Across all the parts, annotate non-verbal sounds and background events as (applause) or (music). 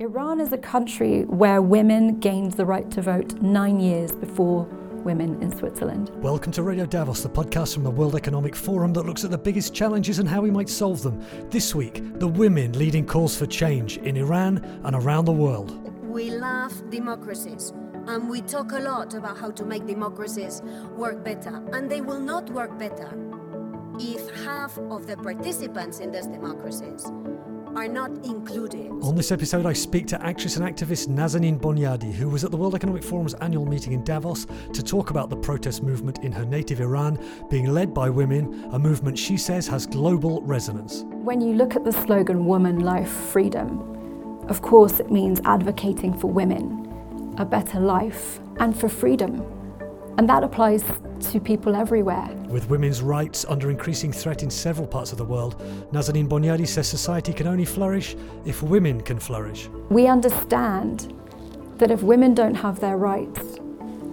Iran is a country where women gained the right to vote nine years before women in Switzerland. Welcome to Radio Davos, the podcast from the World Economic Forum that looks at the biggest challenges and how we might solve them. This week, the women leading calls for change in Iran and around the world. We love democracies and we talk a lot about how to make democracies work better, and they will not work better if half of the participants in those democracies are not included. On this episode, I speak to actress and activist Nazanin Boniadi, who was at the World Economic Forum's annual meeting in Davos to talk about the protest movement in her native Iran being led by women, a movement she says has global resonance. When you look at the slogan Woman, Life, Freedom, of course it means advocating for women, a better life, and for freedom. And that applies to people everywhere. With women's rights under increasing threat in several parts of the world, Nazanin Boniadi says society can only flourish if women can flourish. We understand that if women don't have their rights,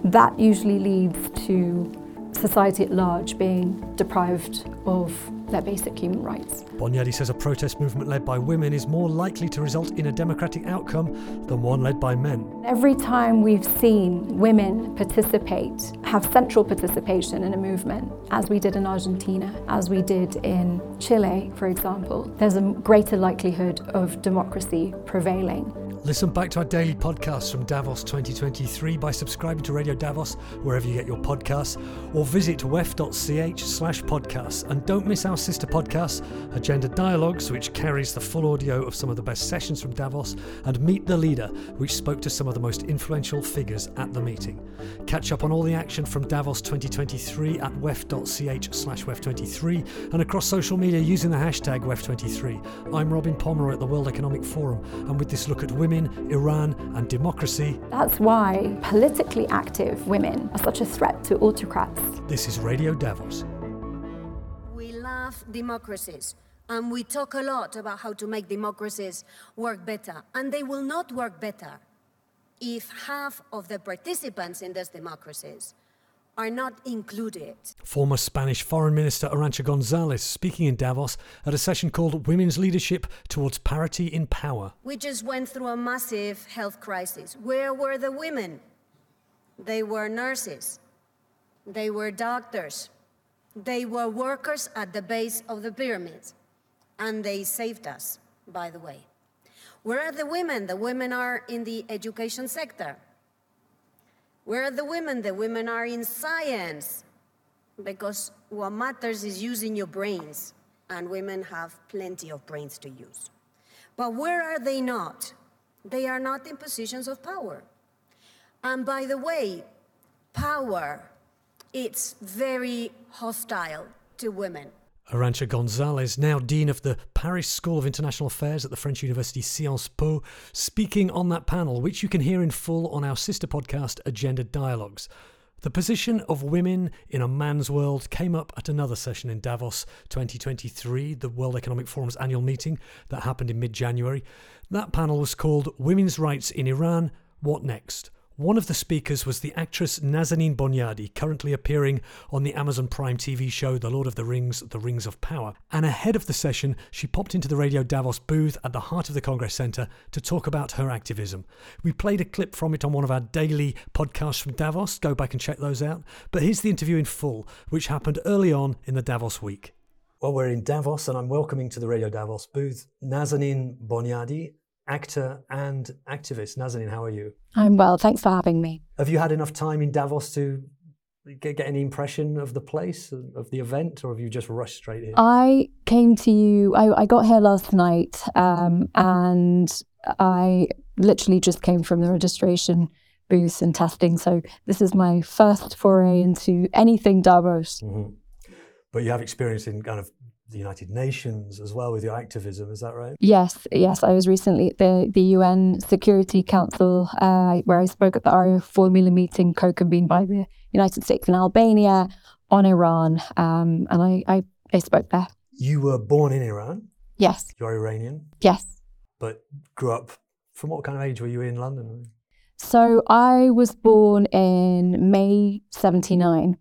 that usually leads to society at large being deprived of their basic human rights. Boniadi says a protest movement led by women is more likely to result in a democratic outcome than one led by men. Every time we've seen women participate, have central participation in a movement, as we did in Argentina, as we did in Chile, for example, there's a greater likelihood of democracy prevailing. Listen back to our daily podcast from Davos 2023 by subscribing to Radio Davos wherever you get your podcasts or visit wef.ch slash podcasts. And don't miss our sister podcast, Agenda Dialogues, which carries the full audio of some of the best sessions from Davos, and Meet the Leader, which spoke to some of the most influential figures at the meeting. Catch up on all the action from Davos 2023 at wef.ch slash wef23 and across social media using the hashtag wef23. I'm Robin Pomeroy at the World Economic Forum, and with this look at women, Iran, and democracy. That's why politically active women are such a threat to autocrats. This is Radio Davos. Democracies. And we talk a lot about how to make democracies work better. And they will not work better if half of the participants in those democracies are not included. Former Spanish Foreign Minister Arancha González speaking in Davos at a session called Women's Leadership Towards Parity in Power. We just went through a massive health crisis. Where were the women? They were nurses, they were doctors, they were workers at the base of the pyramids, and they saved us, by the way. Where are the women? The women are in the education sector. Where are the women? The women are in science because what matters is using your brains, and women have plenty of brains to use. But where are they not? They are not in positions of power. And by the way, power, it's very hostile to women. Arancha González, now Dean of the Paris School of International Affairs at the French University Sciences Po, speaking on that panel, which you can hear in full on our sister podcast, Agenda Dialogues. The position of women in a man's world came up at another session in Davos 2023, the World Economic Forum's annual meeting that happened in mid January. That panel was called Women's Rights in Iran What Next? One of the speakers was the actress Nazanin Boniadi, currently appearing on the Amazon Prime TV show The Lord of the Rings, The Rings of Power. And ahead of the session, she popped into the Radio Davos booth at the heart of the Congress Centre to talk about her activism. We played a clip from it on one of our daily podcasts from Davos. Go back and check those out. But here's the interview in full, which happened early on in the Davos week. Well, we're in Davos, and I'm welcoming to the Radio Davos booth Nazanin Boniadi, actor and activist. Nazanin, how are you? I'm well. Thanks for having me. Have you had enough time in Davos to get, get any impression of the place, of the event, or have you just rushed straight in? I came to you, I, I got here last night um, and I literally just came from the registration booth and testing. So this is my first foray into anything Davos. Mm-hmm. But you have experience in kind of the United Nations as well with your activism, is that right? Yes, yes. I was recently at the, the UN Security Council uh, where I spoke at the Arria Formula meeting co convened by the United States and Albania on Iran. Um, and I, I, I spoke there. You were born in Iran? Yes. You're Iranian? Yes. But grew up, from what kind of age were you in London? So I was born in May 79.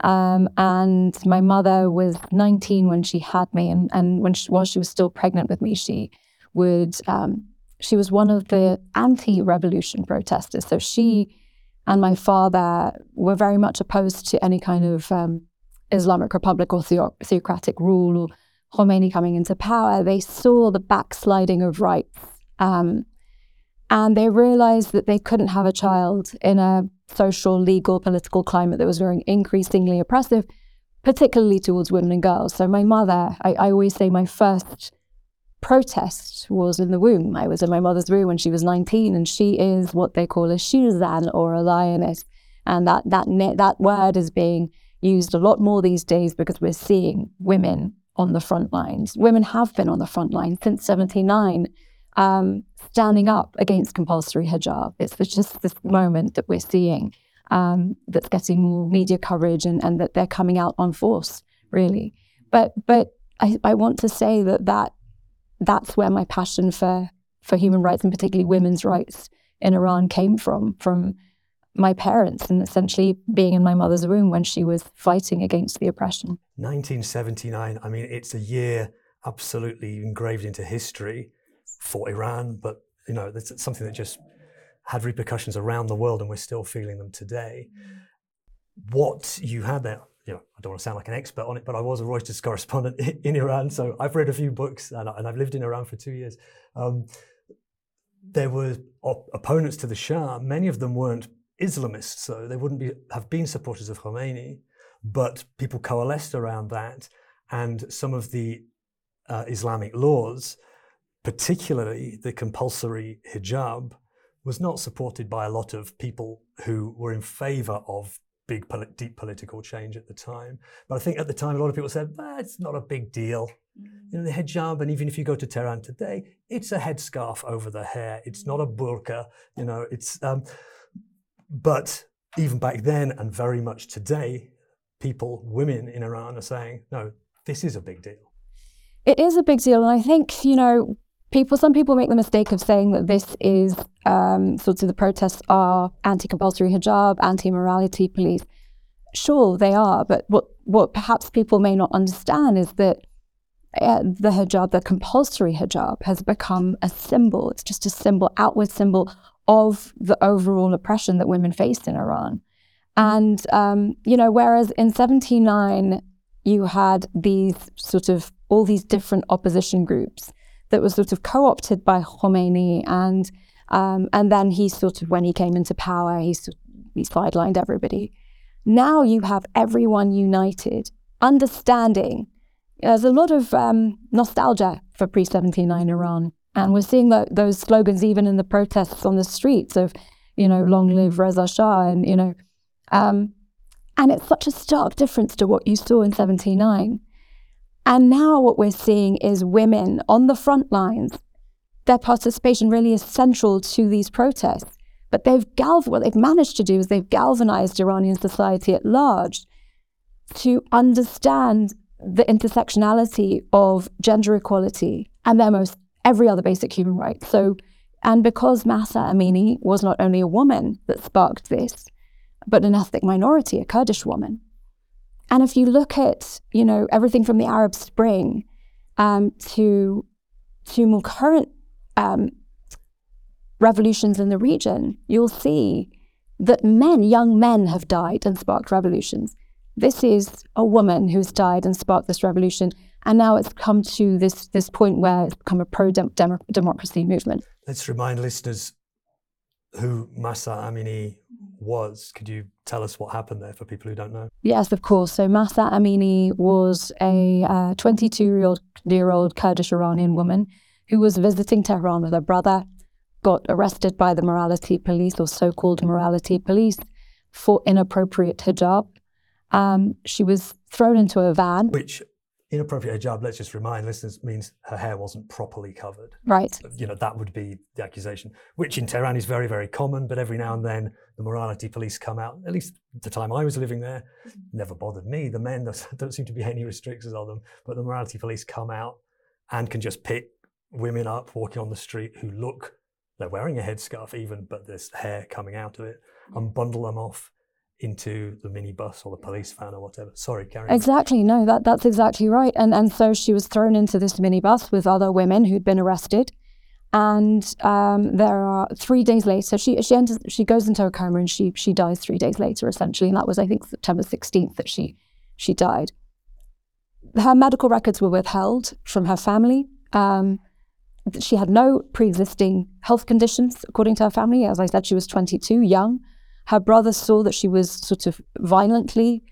Um, and my mother was 19 when she had me, and, and when she, while she was still pregnant with me, she would um, she was one of the anti-revolution protesters. So she and my father were very much opposed to any kind of um, Islamic Republic or theocratic rule or Khomeini coming into power. They saw the backsliding of rights. Um, and they realized that they couldn't have a child in a social, legal, political climate that was very increasingly oppressive, particularly towards women and girls. So my mother, I, I always say my first protest was in the womb. I was in my mother's room when she was 19, and she is what they call a shirzan or a lioness. And that, that, that word is being used a lot more these days because we're seeing women on the front lines. Women have been on the front line since 79, um, standing up against compulsory hijab. It's just this moment that we're seeing um, that's getting more media coverage and, and that they're coming out on force, really. But, but I, I want to say that, that that's where my passion for, for human rights and particularly women's rights in Iran came from, from my parents and essentially being in my mother's room when she was fighting against the oppression. 1979, I mean, it's a year absolutely engraved into history for Iran, but you know, it's something that just had repercussions around the world and we're still feeling them today. What you had there, you know, I don't want to sound like an expert on it, but I was a Reuters correspondent (laughs) in Iran, so I've read a few books and, I've lived in Iran for two years. Um, there were op- opponents to the Shah. Many of them weren't Islamists, so they wouldn't be, have been supporters of Khomeini, but people coalesced around that, and some of the uh, Islamic laws, particularly the compulsory hijab, was not supported by a lot of people who were in favor of big, deep political change at the time. But I think at the time, a lot of people said, ah, it's not a big deal. Mm-hmm. You know, the hijab, and even if you go to Tehran today, it's a headscarf over the hair. It's not a burqa. You know, it's. Um, but even back then, and very much today, people, women in Iran, are saying, no, this is a big deal. It is a big deal, and I think you know, people. Some people make the mistake of saying that this is um, sort of the protests are anti-compulsory hijab, anti-morality police. Sure, they are, but what what perhaps people may not understand is that uh, the hijab, the compulsory hijab, has become a symbol. It's just a symbol, outward symbol of the overall oppression that women faced in Iran. And, um, you know, whereas in 79, you had these sort of all these different opposition groups that was sort of co opted by Khomeini. And, um, and then he sort of, when he came into power, he, he sidelined everybody. Now you have everyone united, understanding. There's a lot of um, nostalgia for pre 79 Iran. And we're seeing that, those slogans even in the protests on the streets of, you know, long live Reza Shah and, you know, um, and it's such a stark difference to what you saw in 79. And now what we're seeing is women on the front lines. Their participation really is central to these protests. But they've galv- what they've managed to do is they've galvanized Iranian society at large to understand the intersectionality of gender equality and their most every other basic human right. So, and because Mahsa Amini was not only a woman that sparked this, but an ethnic minority, a Kurdish woman. And if you look at, you know, everything from the Arab Spring um, to to more current um, revolutions in the region, you'll see that men, young men, have died and sparked revolutions. This is a woman who's died and sparked this revolution. And now it's come to this, this point where it's become a pro democracy movement. Let's remind listeners who Mahsa Amini was. Could you tell us what happened there for people who don't know? Yes, of course. So Mahsa Amini was a 22 year old year old Kurdish Iranian woman who was visiting Tehran with her brother, got arrested by the morality police or so called morality police for inappropriate hijab. Um, she was thrown into a van. Which inappropriate hijab, let's just remind listeners, means her hair wasn't properly covered. Right. You know, that would be the accusation, which in Tehran is very, very common, but every now and then the morality police come out, at least the time I was living there, mm-hmm. never bothered me. The men, (laughs) don't seem to be any restrictions on them, but the morality police come out and can just pick women up walking on the street who look, they're wearing a headscarf even, but there's hair coming out of it, and bundle them off into the minibus or the police van or whatever. Sorry, Karen. Exactly. No, that that's exactly right. And and so she was thrown into this minibus with other women who'd been arrested, And um, there are three days later, she she enters, she goes into a coma and she she dies three days later, essentially. And that was, I think, September 16th that she she died. Her medical records were withheld from her family. Um, she had no pre-existing health conditions, according to her family. As I said, she was 22, young. Her brother saw that she was sort of violently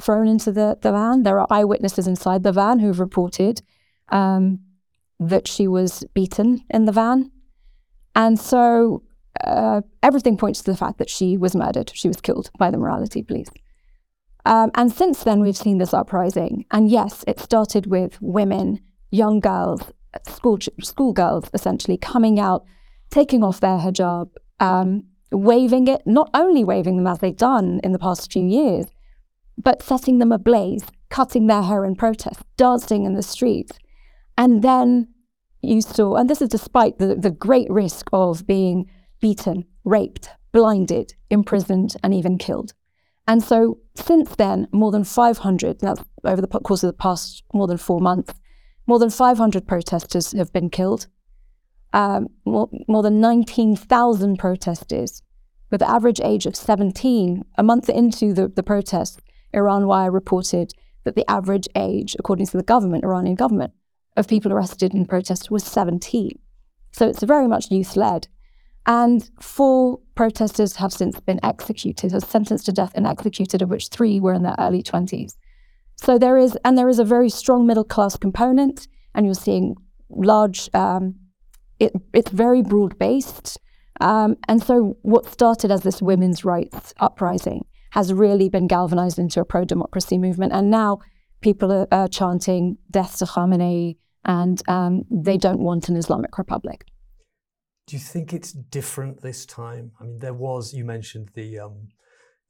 thrown into the, the van. There are eyewitnesses inside the van who've reported um, that she was beaten in the van. And so uh, everything points to the fact that she was murdered. She was killed by the morality police. Um, and since then, we've seen this uprising. And yes, it started with women, young girls, school schoolgirls essentially coming out, taking off their hijab, um, waving it, not only waving them as they've done in the past few years, but setting them ablaze, cutting their hair in protest, dancing in the streets. And then you saw, and this is despite the, the great risk of being beaten, raped, blinded, imprisoned, and even killed. And so since then, more than 500, that's over the course of the past more than four months, more than 500 protesters have been killed. Um, more, more than 19,000 protesters with the average age of 17. A month into the, the protest, Iran Wire reported that the average age, according to the government, Iranian government, of people arrested in protest was 17. So it's very much youth led. And four protesters have since been executed, or sentenced to death and executed, of which three were in their early 20s. So there is, and there is a very strong middle class component, and you're seeing large, um, it, it's very broad based. Um, and so what started as this women's rights uprising has really been galvanized into a pro democracy movement. And now people are, are chanting death to Khamenei, and um, they don't want an Islamic Republic. Do you think it's different this time? I mean, there was you mentioned the um,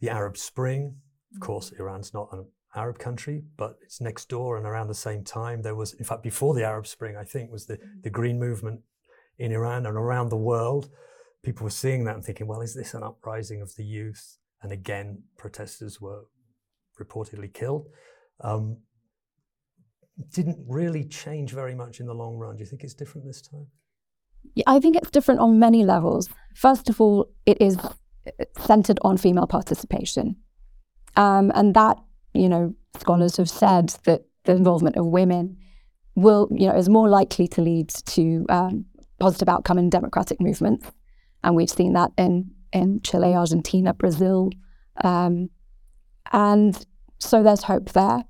the Arab Spring. Of course, Iran's not an Arab country, but it's next door, and around the same time, there was, in fact, before the Arab Spring, I think, was the the Green Movement in Iran and around the world. People were seeing that and thinking, well, is this an uprising of the youth? And again, protesters were reportedly killed. Um, didn't really change very much in the long run. Do you think it's different this time? Yeah, I think it's different on many levels. First of all, it is centered on female participation. Um, and that, you know, scholars have said that the involvement of women will, you know, is more likely to lead to um, positive outcome in democratic movements. And we've seen that in, in Chile, Argentina, Brazil. Um, and so there's hope there.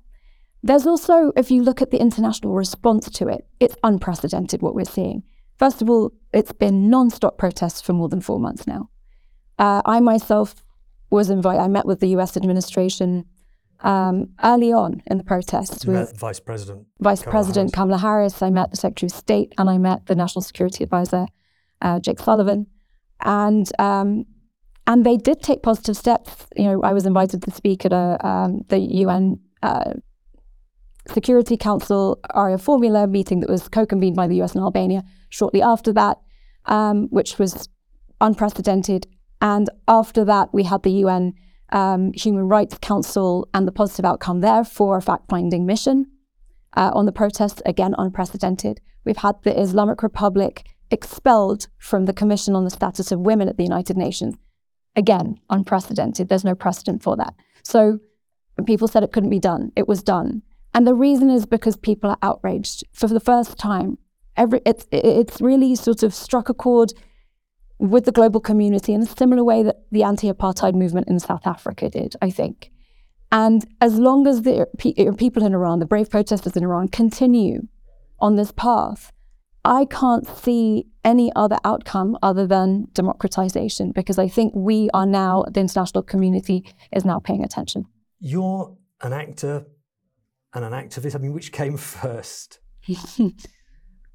There's also, if you look at the international response to it, it's unprecedented what we're seeing. First of all, it's been non-stop protests for more than four months now. Uh, I myself was invited, I met with the US administration um, early on in the protests. You with Vice President. Vice Kamala President Harris. Kamala Harris. I met the Secretary of State and I met the National Security Advisor, uh, Jake Sullivan. And um, and they did take positive steps. You know, I was invited to speak at a um, the UN uh, Security Council Arria formula meeting that was co-convened by the US and Albania shortly after that, um, which was unprecedented. And after that, we had the UN um, Human Rights Council and the positive outcome there for a fact-finding mission uh, on the protests, again unprecedented. We've had the Islamic Republic expelled from the Commission on the Status of Women at the United Nations. Again, unprecedented. There's no precedent for that. So people said it couldn't be done. It was done. And the reason is because people are outraged. For the first time, every, it's, it's really sort of struck a chord with the global community in a similar way that the anti apartheid movement in South Africa did, I think. And as long as the people in Iran, the brave protesters in Iran, continue on this path, I can't see any other outcome other than democratization because I think we are now, the international community is now paying attention. You're an actor, and an activist? I mean, which came (laughs) first? (laughs)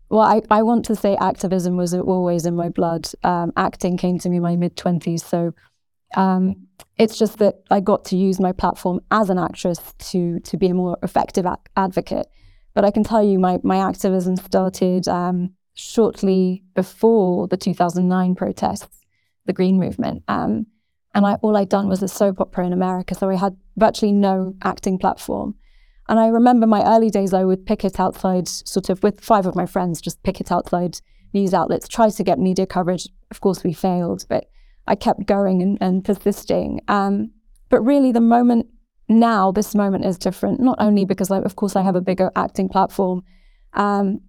well, I, I want to say activism was always in my blood. Um, acting came to me in my mid 20s. So um, it's just that I got to use my platform as an actress to, to be a more effective a- advocate. But I can tell you, my, my activism started um, shortly before the 2009 protests, the Green Movement. Um, and I, all I'd done was a soap opera in America. So I had virtually no acting platform. And I remember my early days, I would picket outside, sort of with five of my friends, just picket outside news outlets, try to get media coverage. Of course, we failed, but I kept going and, and persisting. Um, but really, the moment now, this moment is different, not only because, like, of course, I have a bigger acting platform, um,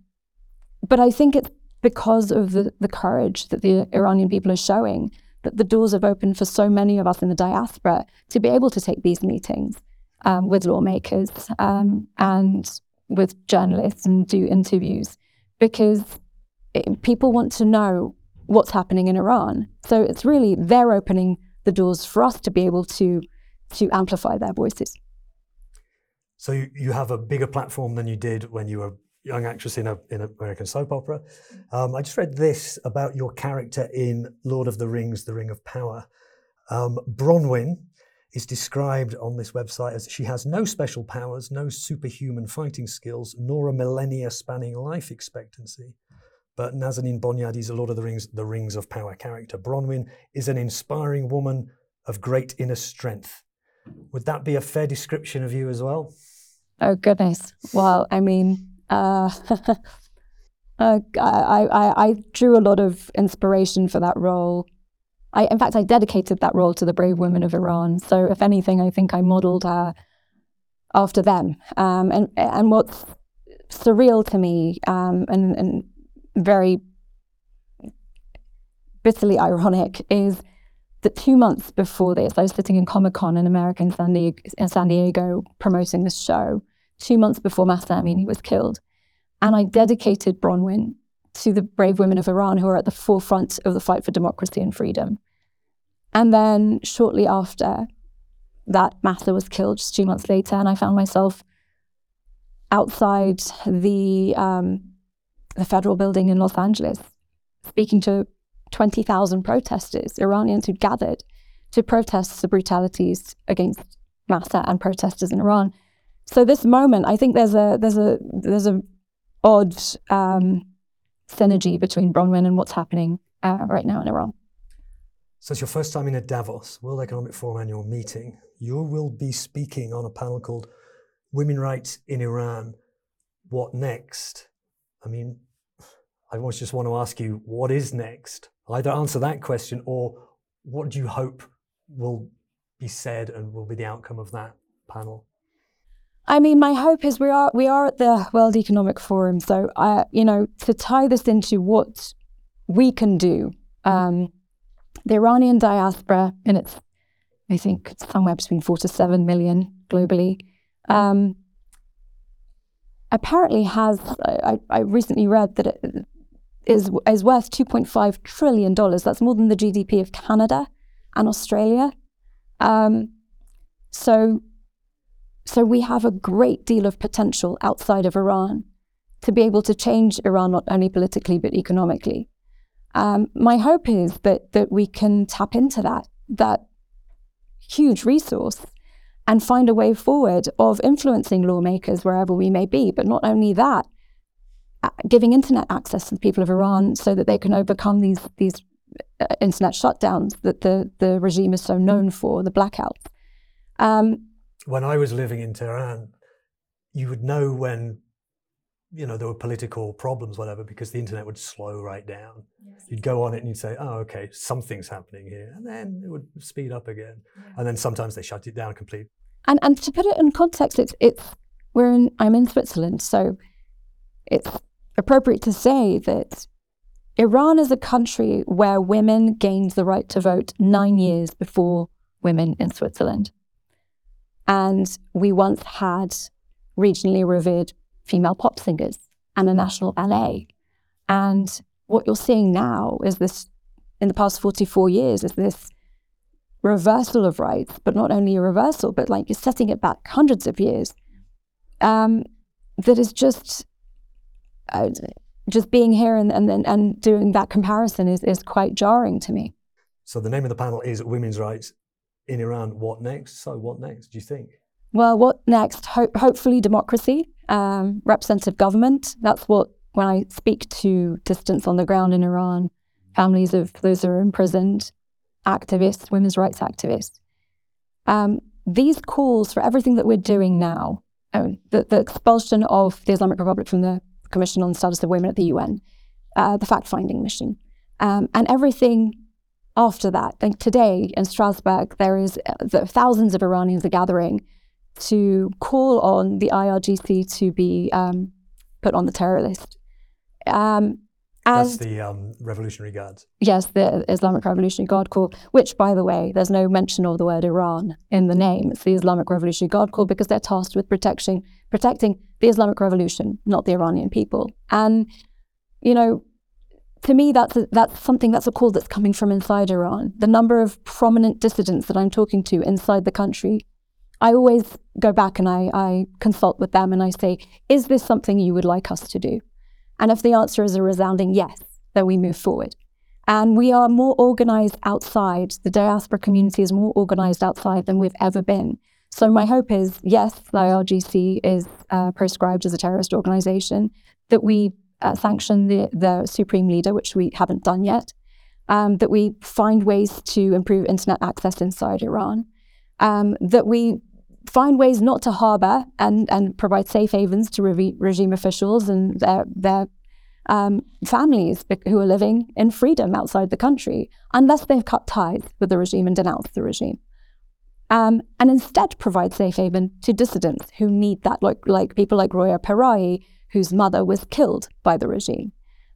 but I think it's because of the, the courage that the Iranian people are showing that the doors have opened for so many of us in the diaspora to be able to take these meetings um, with lawmakers um, and with journalists and do interviews because it, people want to know what's happening in Iran. So it's really they're opening the doors for us to be able to to amplify their voices. So you, have a bigger platform than you did when you were a young actress in a in an American soap opera. Um, I just read this about your character in Lord of the Rings: The Ring of Power. Um, Bronwyn is described on this website as she has no special powers, no superhuman fighting skills, nor a millennia-spanning life expectancy. But Nazanin Boniadi's Lord of the Rings: The Rings of Power character, Bronwyn, is an inspiring woman of great inner strength. Would that be a fair description of you as well? Oh goodness! Well, I mean, uh, (laughs) uh, I, I, I drew a lot of inspiration for that role. I, in fact, I dedicated that role to the brave women of Iran. So, if anything, I think I modeled her after them. Um, and and what's surreal to me um, and, and very bitterly ironic is that two months before this, I was sitting in Comic Con in America in San, Diego, in San Diego promoting this show two months before Mahsa Amini was killed. And I dedicated Bronwyn to the brave women of Iran who are at the forefront of the fight for democracy and freedom. And then shortly after that, Mahsa was killed just two months later, and I found myself outside the um, the federal building in Los Angeles, speaking to 20,000 protesters, Iranians who'd gathered to protest the brutalities against Mahsa and protesters in Iran. So this moment, I think there's a there's a there's a odd um, synergy between Bronwyn and what's happening uh, right now in Iran. So it's your first time in a Davos World Economic Forum annual meeting. You will be speaking on a panel called "Women Rights in Iran: What Next?" I mean, I almost just want to ask you, what is next? Either answer that question, or what do you hope will be said and will be the outcome of that panel? I mean, my hope is we are we are at the World Economic Forum, so I, you know, to tie this into what we can do. Um, the Iranian diaspora, and it's, I think, somewhere between four to seven million globally, um, apparently has. I, I recently read that it is is worth two point five trillion dollars. That's more than the GDP of Canada and Australia. Um, so so we have a great deal of potential outside of Iran to be able to change Iran not only politically but economically. Um, my hope is that that we can tap into that that huge resource and find a way forward of influencing lawmakers wherever we may be. But not only that, giving internet access to the people of Iran so that they can overcome these these uh, internet shutdowns that the the regime is so known for, the blackouts. Um, when I was living in Tehran, you would know when you know there were political problems, whatever, because the internet would slow right down. Yes. You'd go on it and you'd say, "Oh, okay, something's happening here," and then it would speed up again. Yeah. And then sometimes they shut it down completely. And and to put it in context, it's it's we're in I'm in Switzerland, so it's appropriate to say that Iran is a country where women gained the right to vote nine years before women in Switzerland. And we once had regionally revered female pop singers and a national ballet. And what you're seeing now is this, in the past 44 years, is this reversal of rights, but not only a reversal, but like you're setting it back hundreds of years. Um, that is just, uh, just being here and, and, and doing that comparison is, is quite jarring to me. So the name of the panel is Women's Rights in Iran, what next? So, what next, do you think? Well, what next? Ho- hopefully, democracy, um, representative government. That's what, when I speak to distance on the ground in Iran, families of those who are imprisoned, activists, women's rights activists, um, these calls for everything that we're doing now, oh, the, the expulsion of the Islamic Republic from the Commission on the Status of Women at the UN, uh, the fact finding mission. Um, and everything after that, like today in Strasbourg, there is uh, thousands of Iranians are gathering to call on the IRGC to be um, put on the terror list. Um, That's the um, Revolutionary Guards. Yes, the Islamic Revolutionary Guard Corps, which, by the way, there's no mention of the word Iran in the name. It's the Islamic Revolutionary Guard Corps because they're tasked with protecting protecting the Islamic Revolution, not the Iranian people. And you know, to me, that's a, that's something that's a call that's coming from inside Iran. The number of prominent dissidents that I'm talking to inside the country, I always go back and I, I consult with them and I say, is this something you would like us to do? And if the answer is a resounding yes, then we move forward. And we are more organized outside. The diaspora community is more organized outside than we've ever been. So my hope is, yes, the IRGC is uh, proscribed as a terrorist organization, that we uh, sanction the, the supreme leader, which we haven't done yet, um, that we find ways to improve internet access inside Iran, um, that we find ways not to harbor and, and provide safe havens to re- regime officials and their, their um, families who are living in freedom outside the country, unless they've cut ties with the regime and denounced the regime. Um, and instead provide safe haven to dissidents who need that, like, like people like Roya Piraei, whose mother was killed by the regime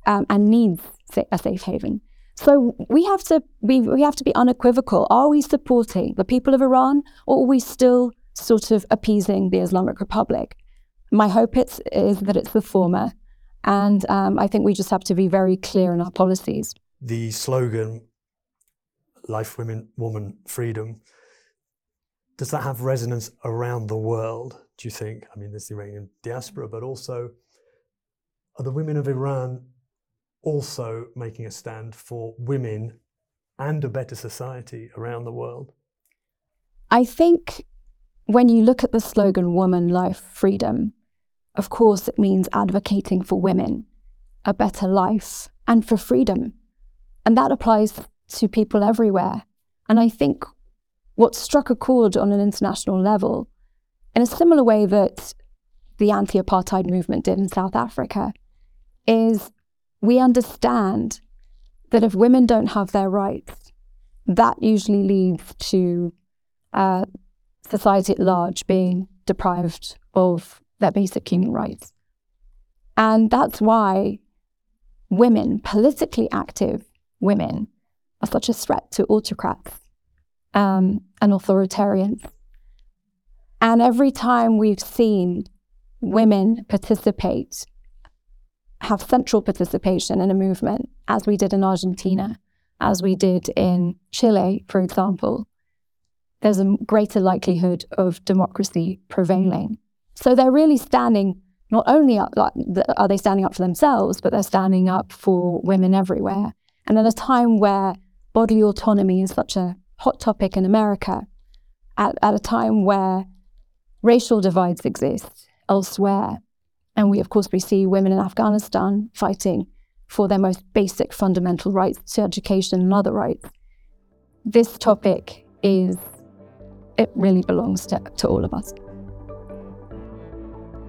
um, and needs a safe haven. So we have to be we have to be unequivocal. Are we supporting the people of Iran, or are we still sort of appeasing the Islamic Republic? My hope is, is that it's the former, and um, I think we just have to be very clear in our policies. The slogan "Life, Women, Woman, Freedom" does that have resonance around the world? Do you think? I mean, there's the Iranian diaspora, but also are the women of Iran also making a stand for women and a better society around the world? I think when you look at the slogan Woman, Life, Freedom, of course it means advocating for women, a better life, and for freedom. And that applies to people everywhere. And I think what struck a chord on an international level, in a similar way that the anti apartheid movement did in South Africa, is we understand that if women don't have their rights, that usually leads to uh, society at large being deprived of their basic human rights. And that's why women, politically active women, are such a threat to autocrats um, and authoritarians. And every time we've seen women participate have central participation in a movement, as we did in Argentina, as we did in Chile, for example, there's a greater likelihood of democracy prevailing. So they're really standing not only are they standing up for themselves, but they're standing up for women everywhere. And at a time where bodily autonomy is such a hot topic in America, at, at a time where racial divides exist elsewhere, and we, of course, we see women in Afghanistan fighting for their most basic fundamental rights to education and other rights. This topic is, it really belongs to, to all of us.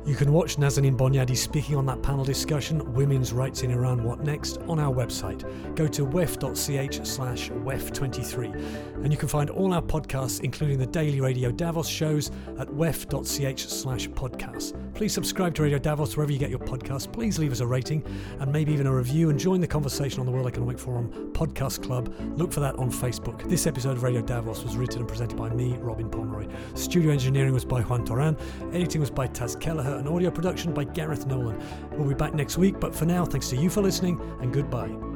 You can watch Nazanin Boniadi speaking on that panel discussion, Women's Rights in Iran What Next, on our website. Go to wef.ch slash wef23. And you can find all our podcasts, including the daily Radio Davos shows, at wef.ch slash podcasts. Please subscribe to Radio Davos wherever you get your podcasts. Please leave us a rating and maybe even a review and join the conversation on the World Economic Forum Podcast Club. Look for that on Facebook. This episode of Radio Davos was written and presented by me, Robin Pomeroy. Studio engineering was by Juan Toran. Editing was by Taz Kelleher and audio production by Gareth Nolan. We'll be back next week, but for now, thanks to you for listening and goodbye.